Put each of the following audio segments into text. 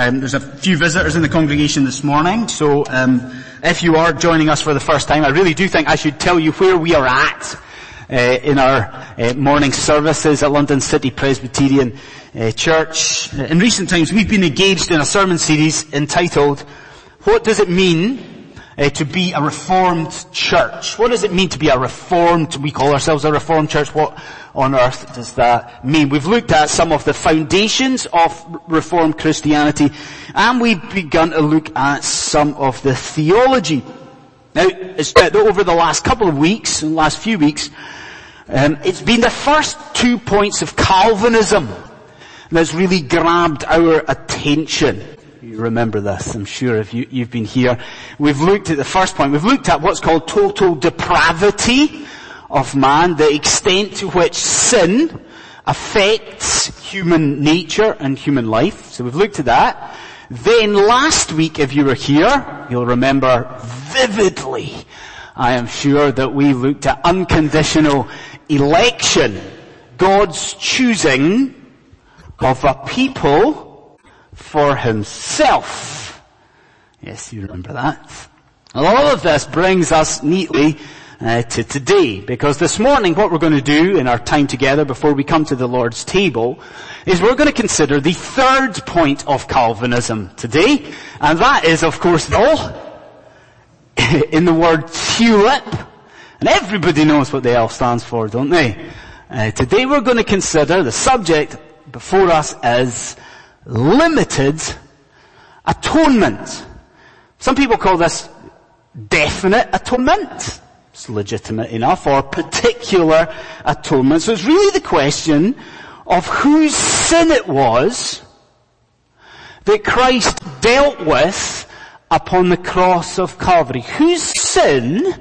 Um, there's a few visitors in the congregation this morning, so um, if you are joining us for the first time, I really do think I should tell you where we are at uh, in our uh, morning services at London City Presbyterian uh, Church. In recent times, we've been engaged in a sermon series entitled "What Does It Mean uh, to Be a Reformed Church?" What does it mean to be a Reformed? We call ourselves a Reformed Church. What on earth does that mean? We've looked at some of the foundations of Reformed Christianity and we've begun to look at some of the theology. Now, over the last couple of weeks, the last few weeks, um, it's been the first two points of Calvinism that's really grabbed our attention. Remember this, I'm sure, if you, you've been here. We've looked at the first point. We've looked at what's called total depravity of man, the extent to which sin affects human nature and human life. So we've looked at that. Then last week, if you were here, you'll remember vividly, I am sure that we looked at unconditional election. God's choosing of a people for himself. Yes, you remember that. All of this brings us neatly uh, to today. Because this morning what we're going to do in our time together before we come to the Lord's table is we're going to consider the third point of Calvinism today. And that is of course all in the word tulip. And everybody knows what the L stands for, don't they? Uh, today we're going to consider the subject before us is limited atonement. Some people call this definite atonement. It's legitimate enough, or particular atonement. So it's really the question of whose sin it was that Christ dealt with upon the cross of Calvary. Whose sin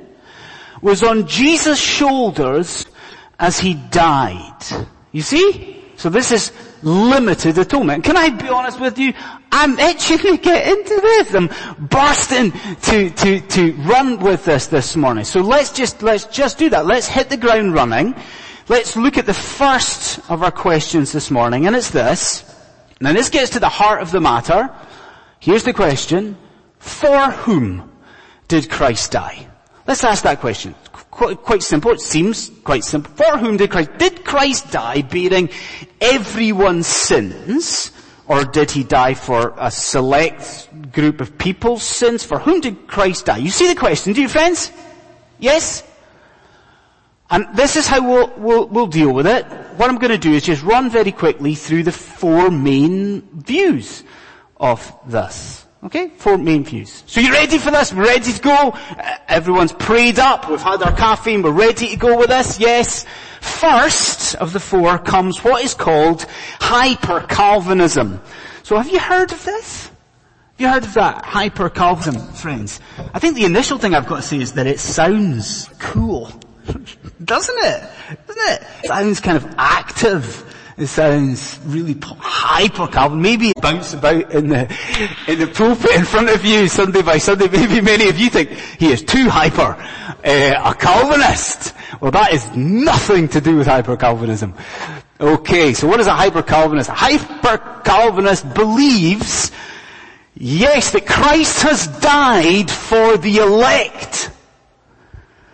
was on Jesus' shoulders as he died. You see? So this is limited atonement. Can I be honest with you? I'm itching to get into this. I'm bursting to, to, to run with this this morning. So let's just, let's just do that. Let's hit the ground running. Let's look at the first of our questions this morning, and it's this. Now this gets to the heart of the matter. Here's the question. For whom did Christ die? Let's ask that question quite, quite simple. It seems quite simple. For whom did Christ, did Christ die bearing everyone's sins? Or did he die for a select group of people's sins? For whom did Christ die? You see the question, do you friends? Yes? And this is how we'll, we'll, we'll deal with it. What I'm going to do is just run very quickly through the four main views of this. Okay? Four main views. So you ready for this? We're ready to go? Uh, everyone's prayed up. We've had our caffeine. We're ready to go with this? Yes. First of the four comes what is called hyper-Calvinism. So have you heard of this? Have you heard of that? Hyper-Calvinism, friends. I think the initial thing I've got to say is that it sounds cool. Doesn't it? Doesn't it? it sounds kind of active. It sounds really hyper Calvin. Maybe bounce about in the, in the pulpit in front of you Sunday by Sunday. Maybe many of you think he is too hyper, uh, a Calvinist. Well that is nothing to do with hyper Calvinism. Okay, so what is a hyper Calvinist? A hyper Calvinist believes, yes, that Christ has died for the elect.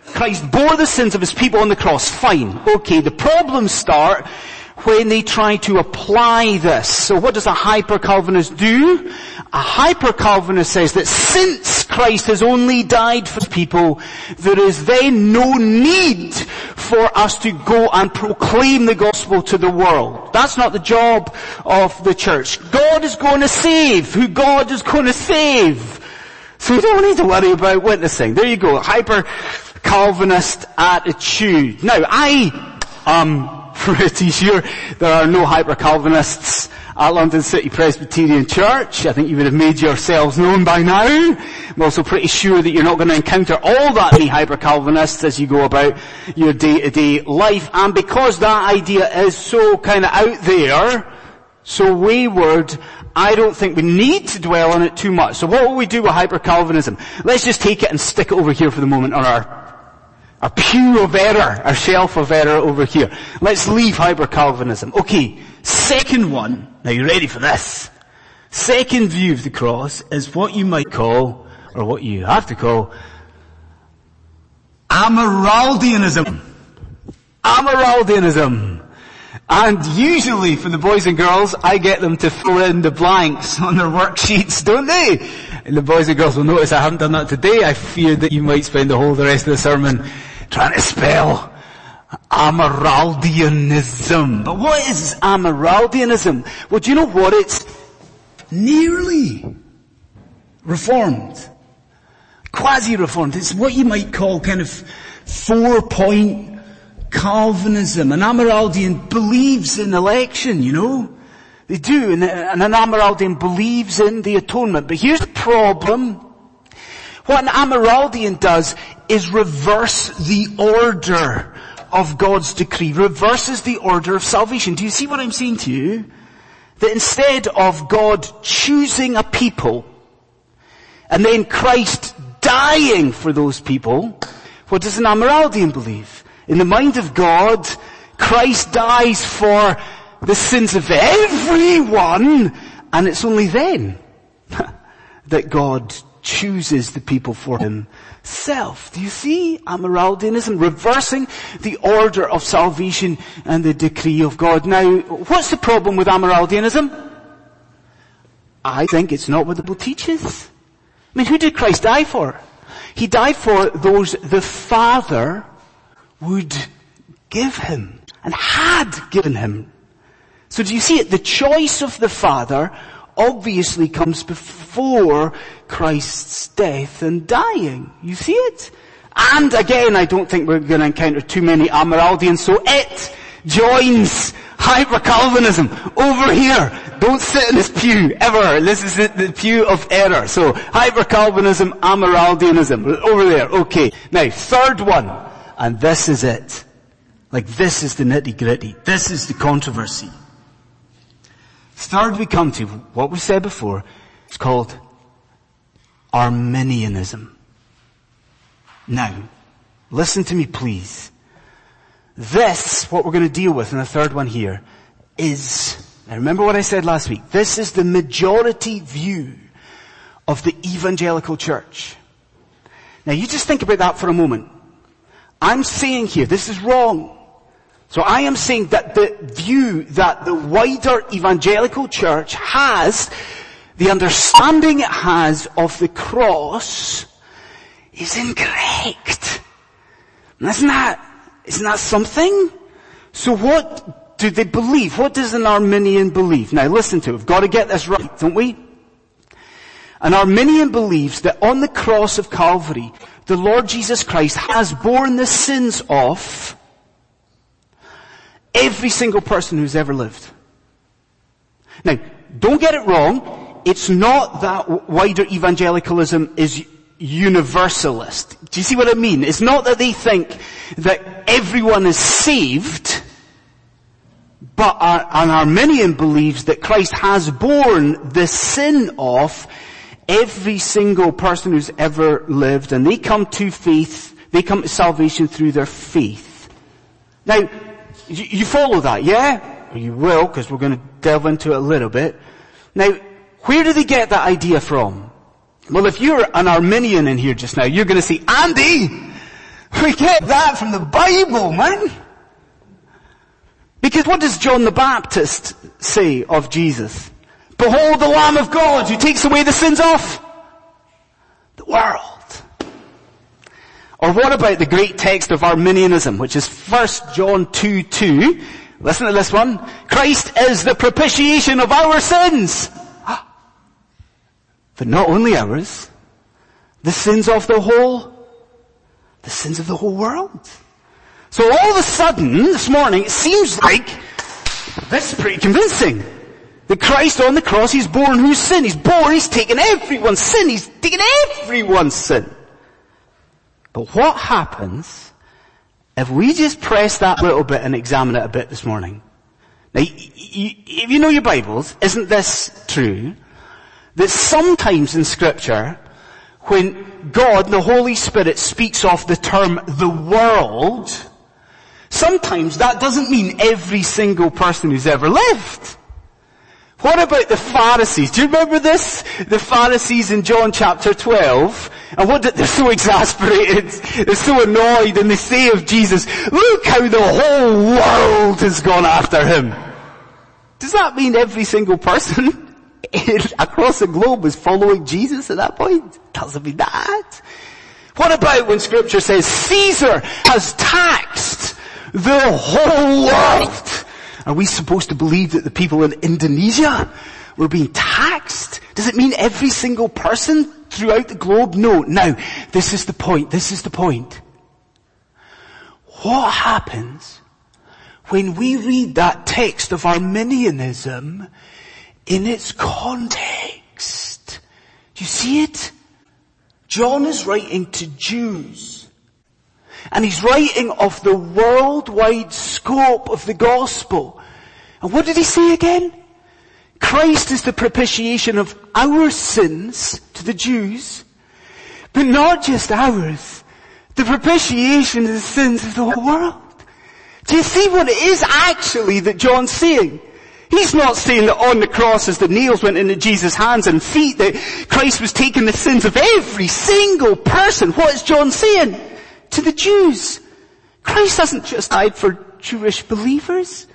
Christ bore the sins of his people on the cross. Fine. Okay, the problems start when they try to apply this. So what does a hyper-Calvinist do? A hyper-Calvinist says that since Christ has only died for people, there is then no need for us to go and proclaim the gospel to the world. That's not the job of the church. God is going to save who God is going to save. So we don't need to worry about witnessing. There you go. Hyper-Calvinist attitude. Now I, um, pretty sure there are no hyper-Calvinists at London City Presbyterian Church. I think you would have made yourselves known by now. I'm also pretty sure that you're not going to encounter all that many hyper-Calvinists as you go about your day-to-day life. And because that idea is so kind of out there, so wayward, I don't think we need to dwell on it too much. So what will we do with hyper-Calvinism? Let's just take it and stick it over here for the moment on our a pew of error, a shelf of error over here. Let's leave hyper-Calvinism. Okay, second one. Now you ready for this? second view of the cross is what you might call, or what you have to call, Amyraldianism. Amyraldianism. And usually for the boys and girls, I get them to fill in the blanks on their worksheets, don't they? And the boys and girls will notice I haven't done that today. I fear that you might spend the whole the rest of the sermon trying to spell Amyraldianism. But what is Amyraldianism? Well, do you know what? It's nearly reformed. Quasi-reformed. It's what you might call kind of four-point Calvinism. An Amyraldian believes in election, you know. They do, and an Amyraldian believes in the atonement. But here's the problem. What an Amyraldian does is reverse the order of God's decree, reverses the order of salvation. Do you see what I'm saying to you? That instead of God choosing a people, and then Christ dying for those people, what does an Amyraldian believe? In the mind of God, Christ dies for the sins of everyone, and it's only then that God chooses the people for himself. Do you see Amyraldianism reversing the order of salvation and the decree of God? Now, what's the problem with Amyraldianism? I think it's not what the Bible teaches. I mean, who did Christ die for? He died for those the Father would give him and had given him. So do you see it? The choice of the Father obviously comes before Christ's death and dying. You see it? And again, I don't think we're going to encounter too many Amyraldians, so it joins hyper-Calvinism over here. Don't sit in this pew, ever. This is the, the pew of error. So, hyper-Calvinism, Amyraldianism. Over there. Okay. Now, third one. And this is it. Like this is the nitty gritty. This is the controversy. Third we come to what we said before. It's called Arminianism. Now, listen to me please. This, what we're going to deal with in the third one here, is, now remember what I said last week, this is the majority view of the evangelical church. Now you just think about that for a moment. I'm saying here, this is wrong. So I am saying that the view that the wider evangelical church has, the understanding it has of the cross, is incorrect. isn't that, isn't that something? So what do they believe? What does an Arminian believe? Now listen to it. We've got to get this right, don't we? An Arminian believes that on the cross of Calvary, the Lord Jesus Christ has borne the sins of every single person who's ever lived. Now, don't get it wrong. It's not that wider evangelicalism is universalist. Do you see what I mean? It's not that they think that everyone is saved, but an Arminian believes that Christ has borne the sin of every single person who's ever lived and they come to faith, they come to salvation through their faith. Now, you follow that, yeah? You will, because we're going to delve into it a little bit. Now, where do they get that idea from? Well, if you're an Arminian in here just now, you're going to say, Andy, we get that from the Bible, man. Because what does John the Baptist say of Jesus? Behold the Lamb of God who takes away the sins of the world. Or what about the great text of Arminianism, which is 1 John 2, 2. Listen to this one. Christ is the propitiation of our sins. But not only ours, the sins of the whole, the sins of the whole world. So all of a sudden, this morning, it seems like, this is pretty convincing. That Christ on the cross, He's borne whose sin? He's borne, He's taken everyone's sin. He's taken everyone's sin. But what happens if we just press that little bit and examine it a bit this morning? Now, if you know your Bibles, isn't this true? That sometimes in scripture, when God, the Holy Spirit speaks of the term the world, sometimes that doesn't mean every single person who's ever lived. What about the Pharisees? Do you remember this? The Pharisees in John chapter 12. And what did, they're so exasperated, they're so annoyed, and they say of Jesus, look how the whole world has gone after him. Does that mean every single person across the globe was following Jesus at that point? Doesn't mean that. What about when scripture says Caesar has taxed the whole world? Are we supposed to believe that the people in Indonesia were being taxed? Does it mean every single person throughout the globe? No. Now, this is the point. This is the point. What happens when we read that text of Arminianism in its context? Do you see it? John is writing to Jews. And he's writing of the worldwide scope of the gospel. And what did he say again? Christ is the propitiation of our sins to the Jews, but not just ours. The propitiation of the sins of the whole world. Do you see what it is actually that John's saying? He's not saying that on the cross as the nails went into Jesus' hands and feet that Christ was taking the sins of every single person. What is John saying? To the Jews. Christ hasn't just died for Jewish believers.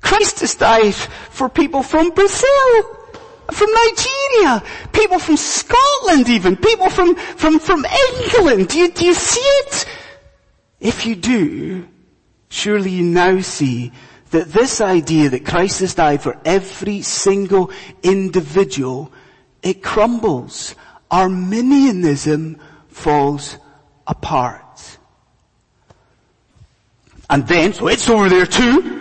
Christ has died for people from Brazil, from Nigeria, people from Scotland even, people from, from, from England. Do you, do you see it? If you do, surely you now see that this idea that Christ has died for every single individual, it crumbles. Arminianism falls apart. And then, so it's over there too.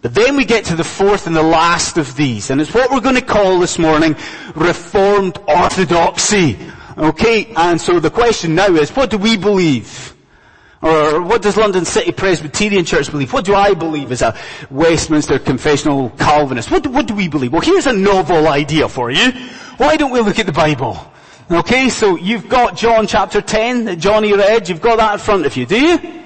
But then we get to the fourth and the last of these, and it's what we're going to call this morning Reformed Orthodoxy. Okay, and so the question now is, what do we believe? Or what does London City Presbyterian Church believe? What do I believe as a Westminster Confessional Calvinist? What do, what do we believe? Well, here's a novel idea for you. Why don't we look at the Bible? Okay, so you've got John chapter 10 that Johnny read. You've got that in front of you, do you?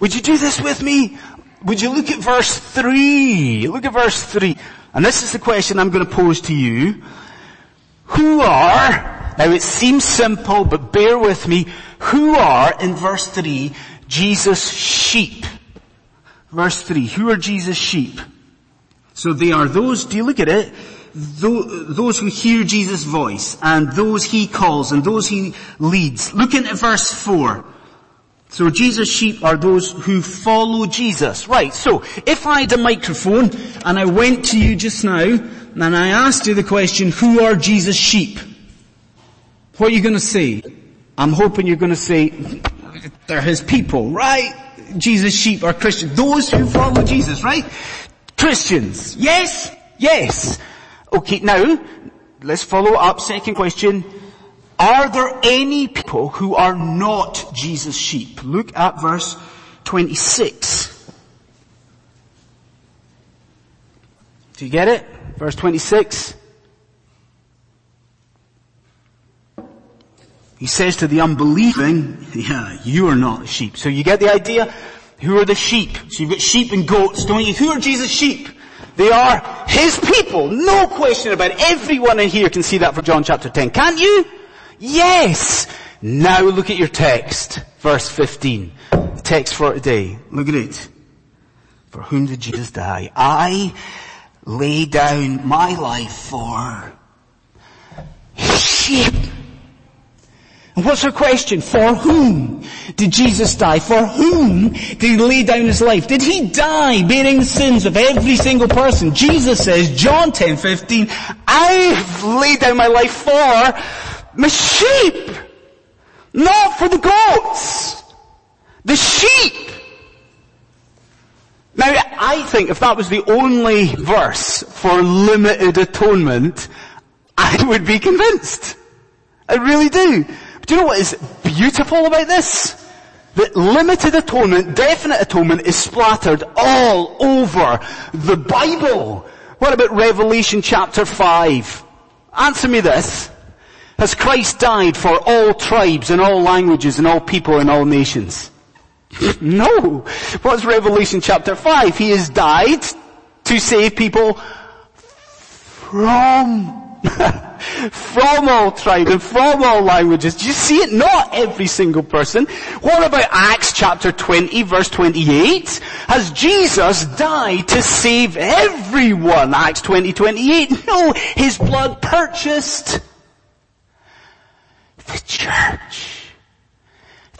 Would you do this with me? Would you look at verse 3? Look at verse 3. And this is the question I'm going to pose to you. Who are, now it seems simple, but bear with me, who are, in verse 3, Jesus' sheep? Verse 3, who are Jesus' sheep? So they are those, do you look at it? Those who hear Jesus' voice, and those he calls, and those he leads. Look into verse 4. So Jesus' sheep are those who follow Jesus. Right, so if I had a microphone and I went to you just now and I asked you the question, who are Jesus' sheep? What are you going to say? I'm hoping you're going to say, they're his people, right? Jesus' sheep are Christians. Those who follow Jesus, right? Christians. Yes? Yes. Okay, now, let's follow up. Second question. Are there any people who are not Jesus' sheep? Look at verse 26. Do you get it? Verse 26. He says to the unbelieving, yeah, you are not sheep. So you get the idea? Who are the sheep? So you've got sheep and goats, don't you? Who are Jesus' sheep? They are His people. No question about it. Everyone in here can see that from John chapter 10. Can't you? Yes! Now look at your text. Verse 15. The text for today. Look at it. For whom did Jesus die? I lay down my life for sheep. And what's her question? For whom did Jesus die? For whom did he lay down his life? Did he die bearing the sins of every single person? Jesus says, John 10, 15, I've laid down my life for the sheep. Not for the goats. The sheep. Now, I think if that was the only verse for limited atonement, I would be convinced. I really do. But do you know what is beautiful about this? That limited atonement, definite atonement is splattered all over the Bible. What about Revelation chapter 5? Answer me this. Has Christ died for all tribes and all languages and all people and all nations? no. What's Revelation chapter 5? He has died to save people from from all tribes and from all languages. Do you see it? Not every single person. What about Acts chapter 20 verse 28? Has Jesus died to save everyone? Acts 20, 28. No, his blood purchased the church.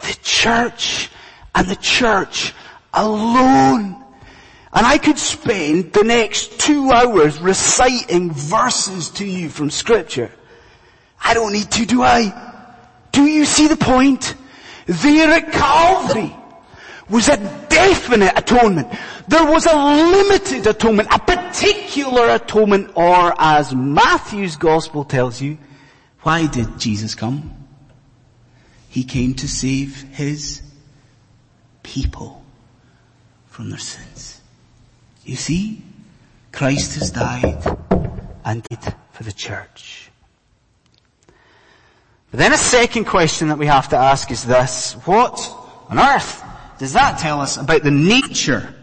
The church and the church alone. And I could spend the next two hours reciting verses to you from scripture. I don't need to, do I? Do you see the point? There at Calvary was a definite atonement. There was a limited atonement, a particular atonement, or as Matthew's gospel tells you, why did Jesus come? He came to save his people from their sins. You see, Christ has died and died for the church. But then a second question that we have to ask is this, what on earth does that tell us about the nature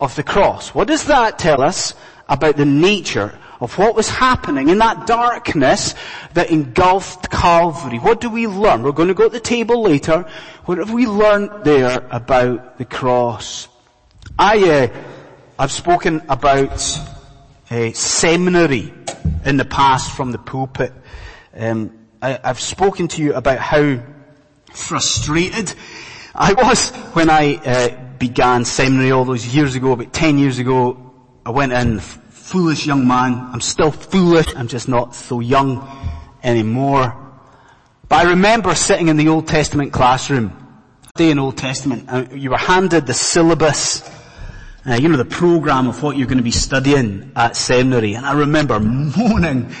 of the cross? What does that tell us about the nature of what was happening in that darkness that engulfed Calvary? What do we learn? We're going to go to the table later. What have we learned there about the cross? I, uh, I've spoken about a seminary in the past from the pulpit. Um, I, I've spoken to you about how frustrated I was when I uh, began seminary all those years ago, about 10 years ago. I went in, foolish young man. I'm still foolish. I'm just not so young anymore. But I remember sitting in the Old Testament classroom, day in Old Testament, and you were handed the syllabus uh, you know, the program of what you're going to be studying at seminary. And I remember moaning,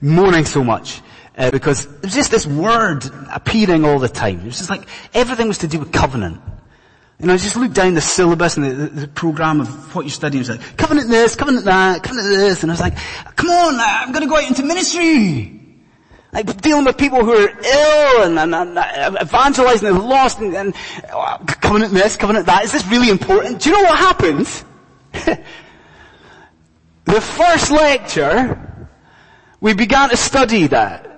moaning so much. Uh, because there was just this word appearing all the time. It was just like, everything was to do with covenant. Know, I just looked down the syllabus and the, the, the program of what you're studying. It was like, covenant this, covenant that, covenant this. And I was like, come on, I'm going to go out into ministry. Like dealing with people who are ill and, and, and evangelizing the lost and, and uh, covenant this, covenant that. Is this really important? Do you know what happens? the first lecture, we began to study that.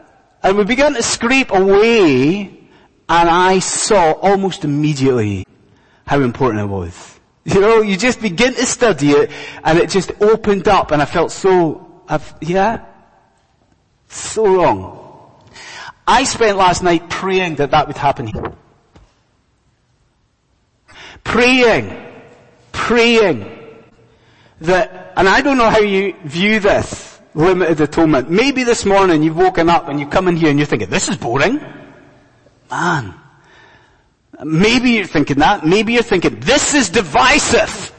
And we began to scrape away and I saw almost immediately how important it was. You know, you just begin to study it and it just opened up and I felt so, I've, yeah, so wrong. I spent last night praying that that would happen. Praying, praying that, and I don't know how you view this limited atonement. Maybe this morning you've woken up and you come in here and you're thinking, this is boring. Man. Maybe you're thinking that. Maybe you're thinking, this is divisive.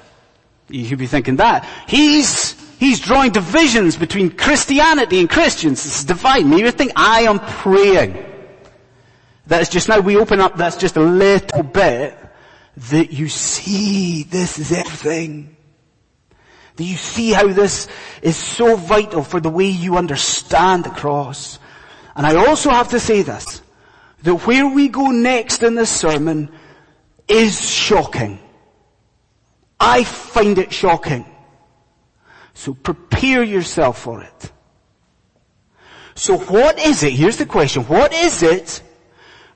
You should be thinking that. He's He's drawing divisions between Christianity and Christians. It's divine. Maybe you think, I am praying. That is just now we open up, that's just a little bit that you see this is everything. That you see how this is so vital for the way you understand the cross. And I also have to say this, that where we go next in this sermon is shocking. I find it shocking. So prepare yourself for it. So what is it? Here's the question. What is it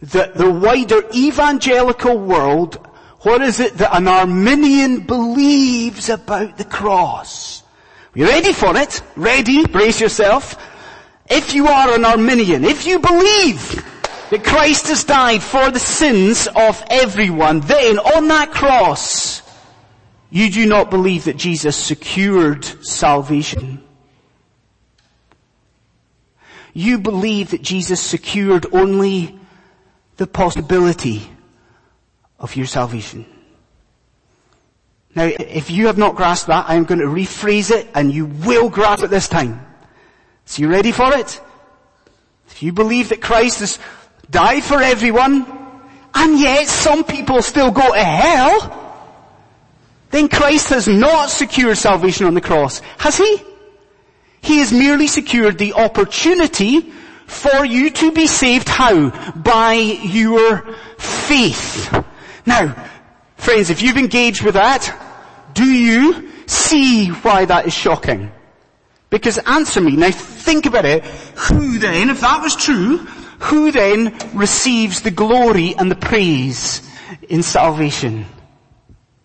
that the wider evangelical world, what is it that an Arminian believes about the cross? Are you ready for it? Ready? Brace yourself. If you are an Arminian, if you believe that Christ has died for the sins of everyone, then on that cross, you do not believe that Jesus secured salvation. You believe that Jesus secured only the possibility of your salvation. Now, if you have not grasped that, I am going to rephrase it and you will grasp it this time. So you ready for it? If you believe that Christ has died for everyone, and yet some people still go to hell, then Christ has not secured salvation on the cross, has he? He has merely secured the opportunity for you to be saved. How? By your faith. Now, friends, if you've engaged with that, do you see why that is shocking? Because answer me, now think about it, who then, if that was true, who then receives the glory and the praise in salvation?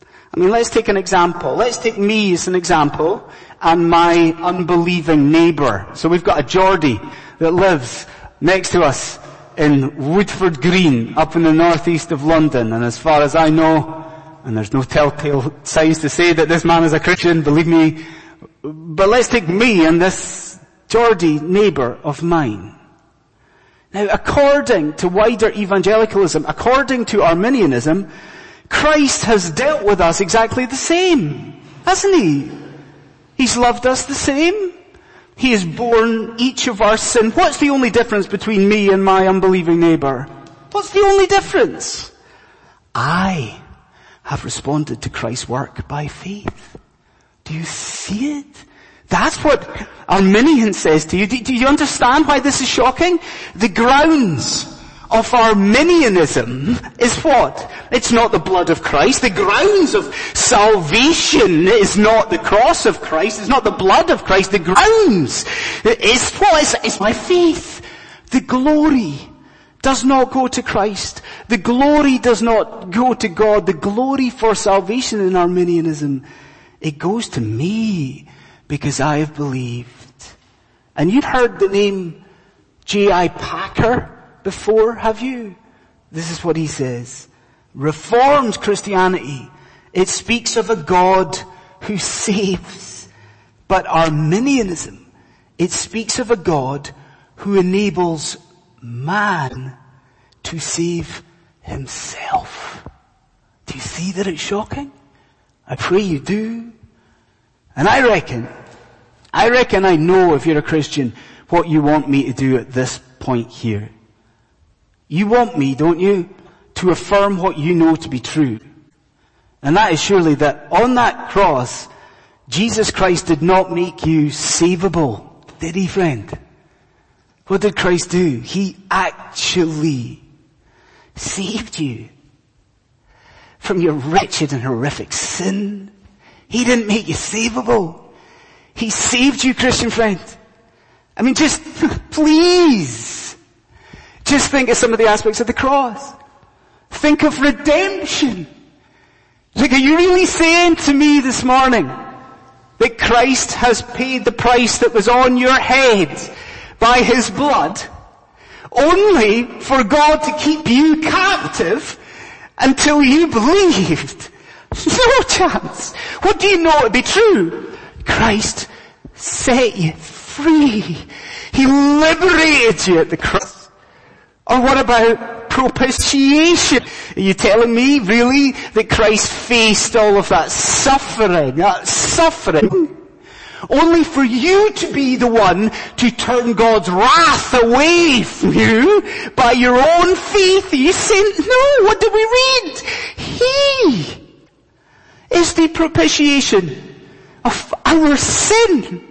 I mean, let's take an example. Let's take me as an example and my unbelieving neighbour. So we've got a Geordie that lives next to us in Woodford Green up in the northeast of London. And as far as I know, and there's no telltale signs to say that this man is a Christian, believe me, but let's take me and this Geordie neighbour of mine. Now according to wider evangelicalism, according to Arminianism, Christ has dealt with us exactly the same, hasn't he? He's loved us the same. He has borne each of our sin. What's the only difference between me and my unbelieving neighbor? What's the only difference? I have responded to Christ's work by faith. Do you see it? That's what Arminian says to you. Do, do you understand why this is shocking? The grounds of Arminianism is what? It's not the blood of Christ. The grounds of salvation is not the cross of Christ. It's not the blood of Christ. The grounds is what? It's, it's my faith. The glory does not go to Christ. The glory does not go to God. The glory for salvation in Arminianism, it goes to me because I have believed. And you'd heard the name J.I. Packer before, have you? This is what he says. Reformed Christianity, it speaks of a God who saves. But Arminianism, it speaks of a God who enables man to save himself. Do you see that it's shocking? I pray you do. And I reckon, I reckon I know if you're a Christian what you want me to do at this point here. You want me, don't you, to affirm what you know to be true. And that is surely that on that cross, Jesus Christ did not make you savable, did he friend? What did Christ do? He actually saved you from your wretched and horrific sin. He didn't make you savable. He saved you, Christian friend. I mean, just please just think of some of the aspects of the cross. Think of redemption. Like, are you really saying to me this morning that Christ has paid the price that was on your head by His blood only for God to keep you captive until you believed? No chance. What do you know to be true? Christ set you free. He liberated you at the cross. Or what about propitiation? Are you telling me really that Christ faced all of that suffering, that suffering, only for you to be the one to turn God's wrath away from you by your own faith? You saying, no, what do we read? He is the propitiation of our sin.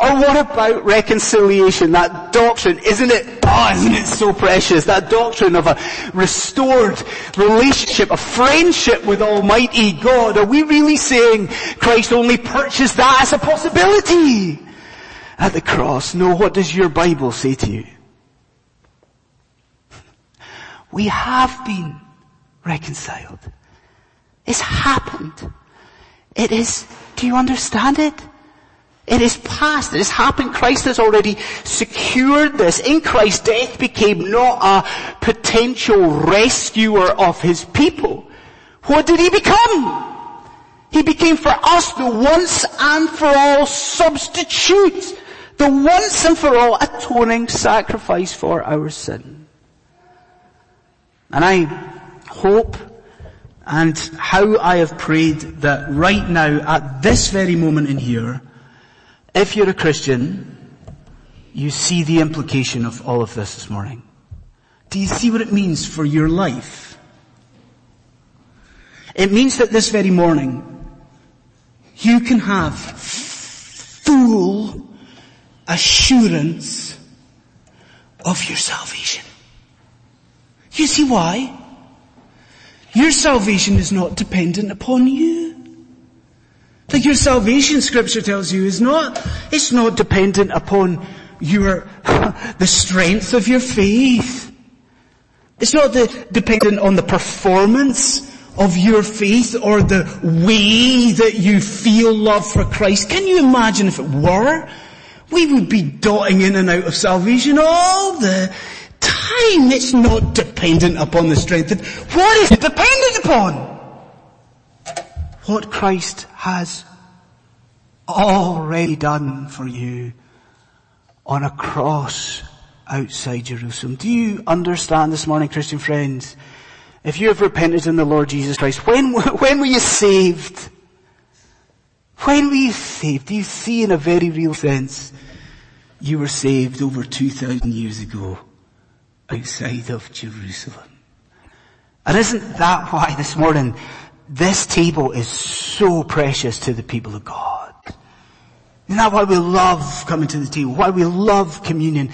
Or what about reconciliation? That doctrine, isn't it, oh, isn't it so precious? That doctrine of a restored relationship, a friendship with Almighty God. Are we really saying Christ only purchased that as a possibility at the cross? No, what does your Bible say to you? We have been reconciled. It's happened. It is, do you understand it? It is past. It has happened. Christ has already secured this. In Christ, death became not a potential rescuer of his people. What did he become? He became for us the once and for all substitute. The once and for all atoning sacrifice for our sin. And I hope and how I have prayed that right now at this very moment in here, if you're a Christian, you see the implication of all of this this morning. Do you see what it means for your life? It means that this very morning, you can have full assurance of your salvation. You see why? Your salvation is not dependent upon you. Like your salvation scripture tells you is not, it's not dependent upon your, the strength of your faith. It's not the, dependent on the performance of your faith or the way that you feel love for Christ. Can you imagine if it were? We would be dotting in and out of salvation all the It's not dependent upon the strength. Of, what is it dependent upon? What Christ has already done for you on a cross outside Jerusalem. Do you understand this morning, Christian friends? If you have repented in the Lord Jesus Christ, when, when were you saved? When were you saved? Do you see in a very real sense you were saved over 2,000 years ago outside of Jerusalem? And isn't that why this morning this table is so precious to the people of God? Isn't that why we love coming to the table? Why we love communion?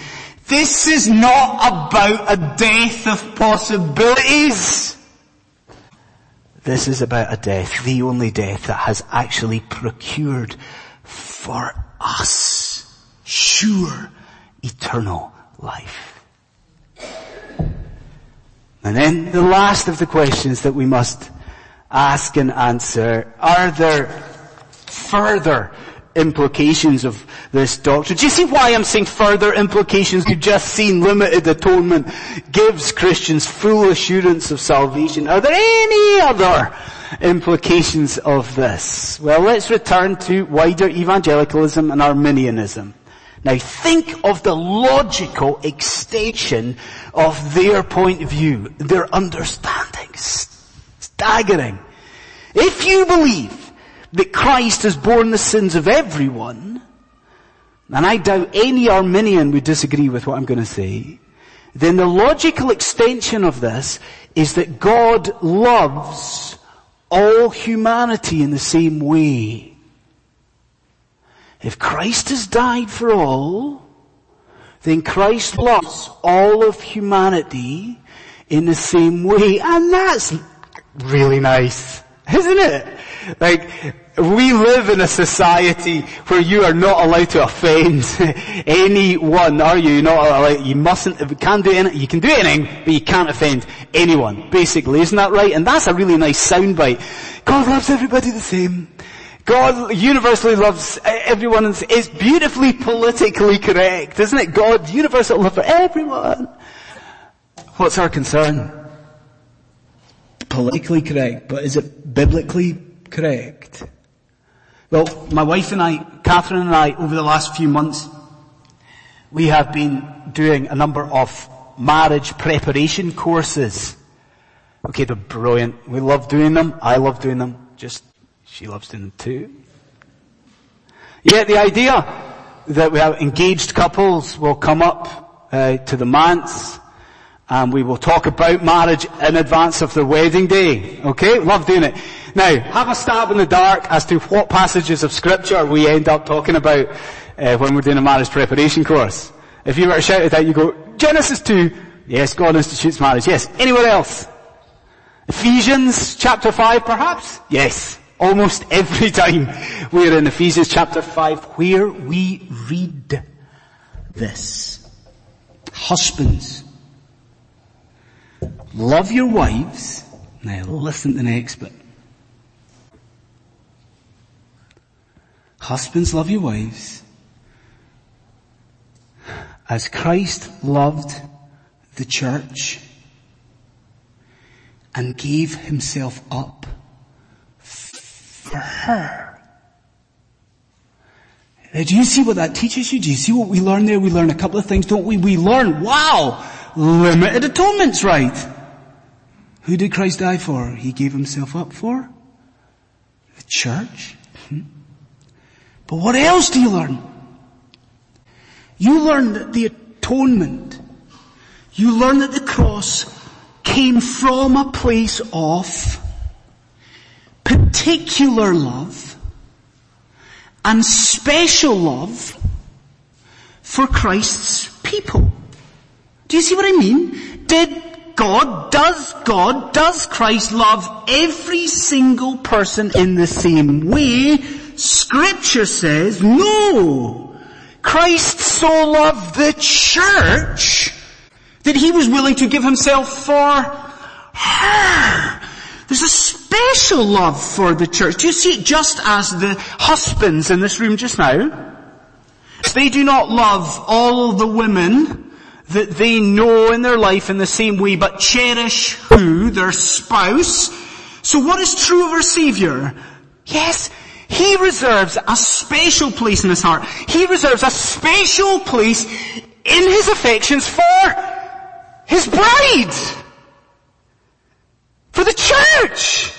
This is not about a death of possibilities. This is about a death, the only death that has actually procured for us sure eternal life. And then the last of the questions that we must ask and answer, are there further implications of this doctrine. Do you see why I'm saying further implications? You've just seen limited atonement gives Christians full assurance of salvation. Are there any other implications of this? Well, let's return to wider evangelicalism and Arminianism. Now think of the logical extension of their point of view, their understanding. Staggering. If you believe that Christ has borne the sins of everyone, and I doubt any Arminian would disagree with what I'm going to say, then the logical extension of this is that God loves all humanity in the same way. If Christ has died for all, then Christ loves all of humanity in the same way. And that's really nice, isn't it? Like, we live in a society where you are not allowed to offend anyone, are you? Not allowed, you mustn't, you can do anything, you can do anything, but you can't offend anyone, basically. Isn't that right? And that's a really nice soundbite. God loves everybody the same. God universally loves everyone. It's beautifully politically correct, isn't it? God, universal love for everyone. What's our concern? Politically correct, but is it biblically correct? Well, my wife and I, Catherine and I, over the last few months, we have been doing a number of marriage preparation courses. Okay, they're brilliant. We love doing them. I love doing them. Just, she loves them too. Yet the idea that we have engaged couples will come up uh, to the manse and we will talk about marriage in advance of the wedding day. Okay? Love doing it. Now, have a stab in the dark as to what passages of scripture we end up talking about uh, when we're doing a marriage preparation course. If you were to shout it out, you go, Genesis 2, yes, God institutes marriage, yes. Anywhere else? Ephesians chapter 5 perhaps? Yes. Almost every time we're in Ephesians chapter 5 where we read this. Husbands, love your wives. Now listen to the next bit. Husbands, love your wives as Christ loved the church and gave himself up for her. Do you see what that teaches you? Do you see what we learn there? We learn a couple of things, don't we? We learn, wow, limited atonement's right. Who did Christ die for? He gave himself up for? The church. Hmm? But what else do you learn? You learn that the atonement, you learn that the cross came from a place of particular love and special love for Christ's people. Do you see what I mean? Did God, does God, does Christ love every single person in the same way? scripture says, no. Christ so loved the church that he was willing to give himself for her. There's a special love for the church. Do you see it just as the husbands in this room just now? They do not love all the women that they know in their life in the same way, but cherish who? Their spouse. So what is true of our Savior? Yes, He reserves a special place in His heart. He reserves a special place in His affections for His bride. For the church.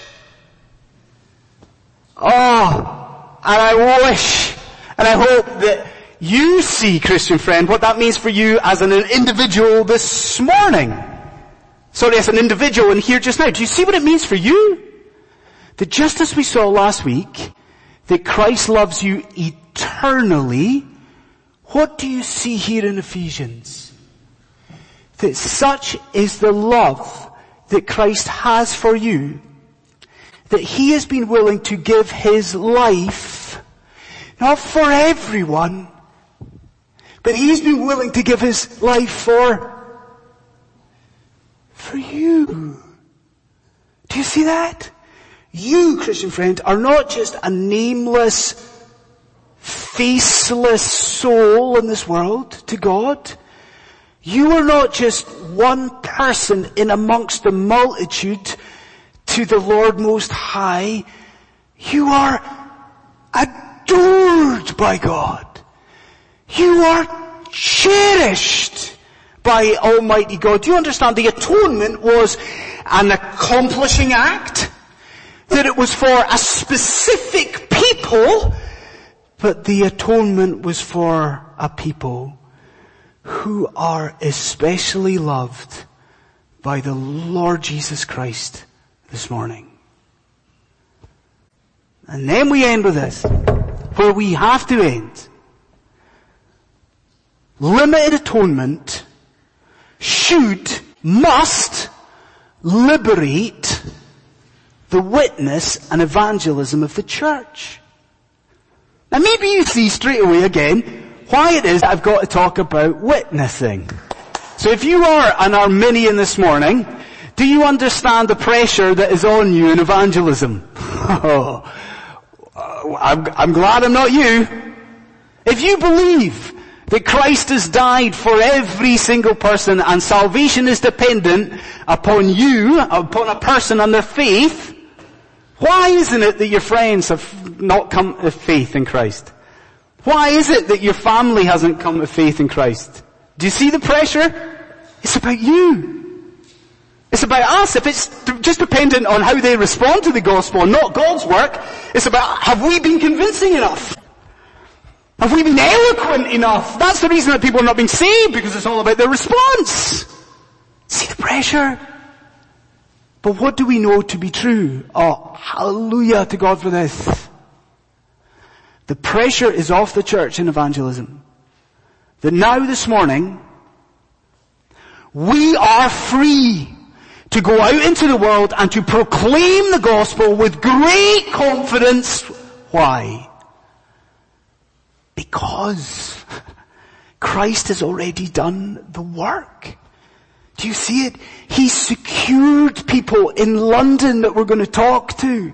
Oh, and I wish, and I hope that you see, Christian friend, what that means for you as an individual this morning. Sorry, as an individual and here just now. Do you see what it means for you? That just as we saw last week, that Christ loves you eternally, what do you see here in Ephesians? That such is the love that Christ has for you, that He has been willing to give His life, not for everyone, but he's been willing to give his life for, for you. Do you see that? You, Christian friend, are not just a nameless, faceless soul in this world to God. You are not just one person in amongst the multitude to the Lord Most High. You are adored by God. You are cherished by Almighty God. Do you understand? The atonement was an accomplishing act, that it was for a specific people, but the atonement was for a people who are especially loved by the Lord Jesus Christ this morning. And then we end with this, where we have to end limited atonement should, must liberate the witness and evangelism of the church. Now maybe you see straight away again why it is I've got to talk about witnessing. So if you are an Arminian this morning, do you understand the pressure that is on you in evangelism? Oh, uh, I'm, I'm glad I'm not you. If you believe that Christ has died for every single person and salvation is dependent upon you, upon a person and their faith, why isn't it that your friends have not come to faith in Christ? Why is it that your family hasn't come to faith in Christ? Do you see the pressure? It's about you. It's about us. If it's just dependent on how they respond to the gospel, not God's work, it's about have we been convincing enough? Have we been eloquent enough? That's the reason that people are not being saved, because it's all about their response. See the pressure? But what do we know to be true? Oh, hallelujah to God for this. The pressure is off the church in evangelism. That now this morning, we are free to go out into the world and to proclaim the gospel with great confidence. Why? Because Christ has already done the work. Do you see it? He secured people in London that we're going to talk to.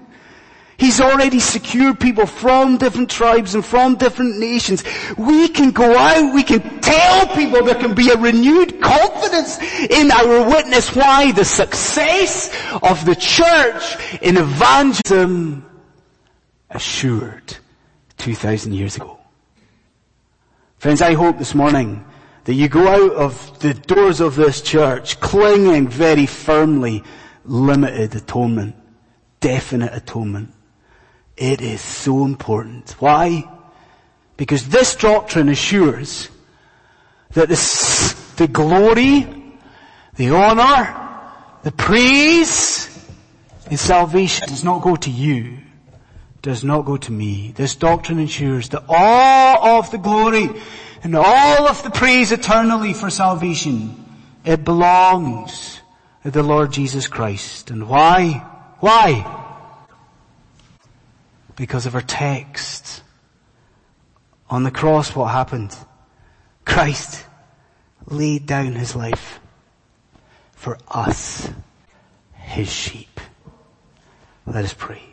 He's already secured people from different tribes and from different nations. We can go out, we can tell people there can be a renewed confidence in our witness. Why? The success of the church in evangelism assured 2,000 years ago. Friends, I hope this morning that you go out of the doors of this church clinging very firmly limited atonement, definite atonement. It is so important. Why? Because this doctrine assures that the, the glory, the honor, the praise in salvation does not go to you does not go to me. This doctrine ensures that all of the glory and all of the praise eternally for salvation, it belongs to the Lord Jesus Christ. And why? Why? Because of our text. On the cross, what happened? Christ laid down his life for us, his sheep. Let us pray.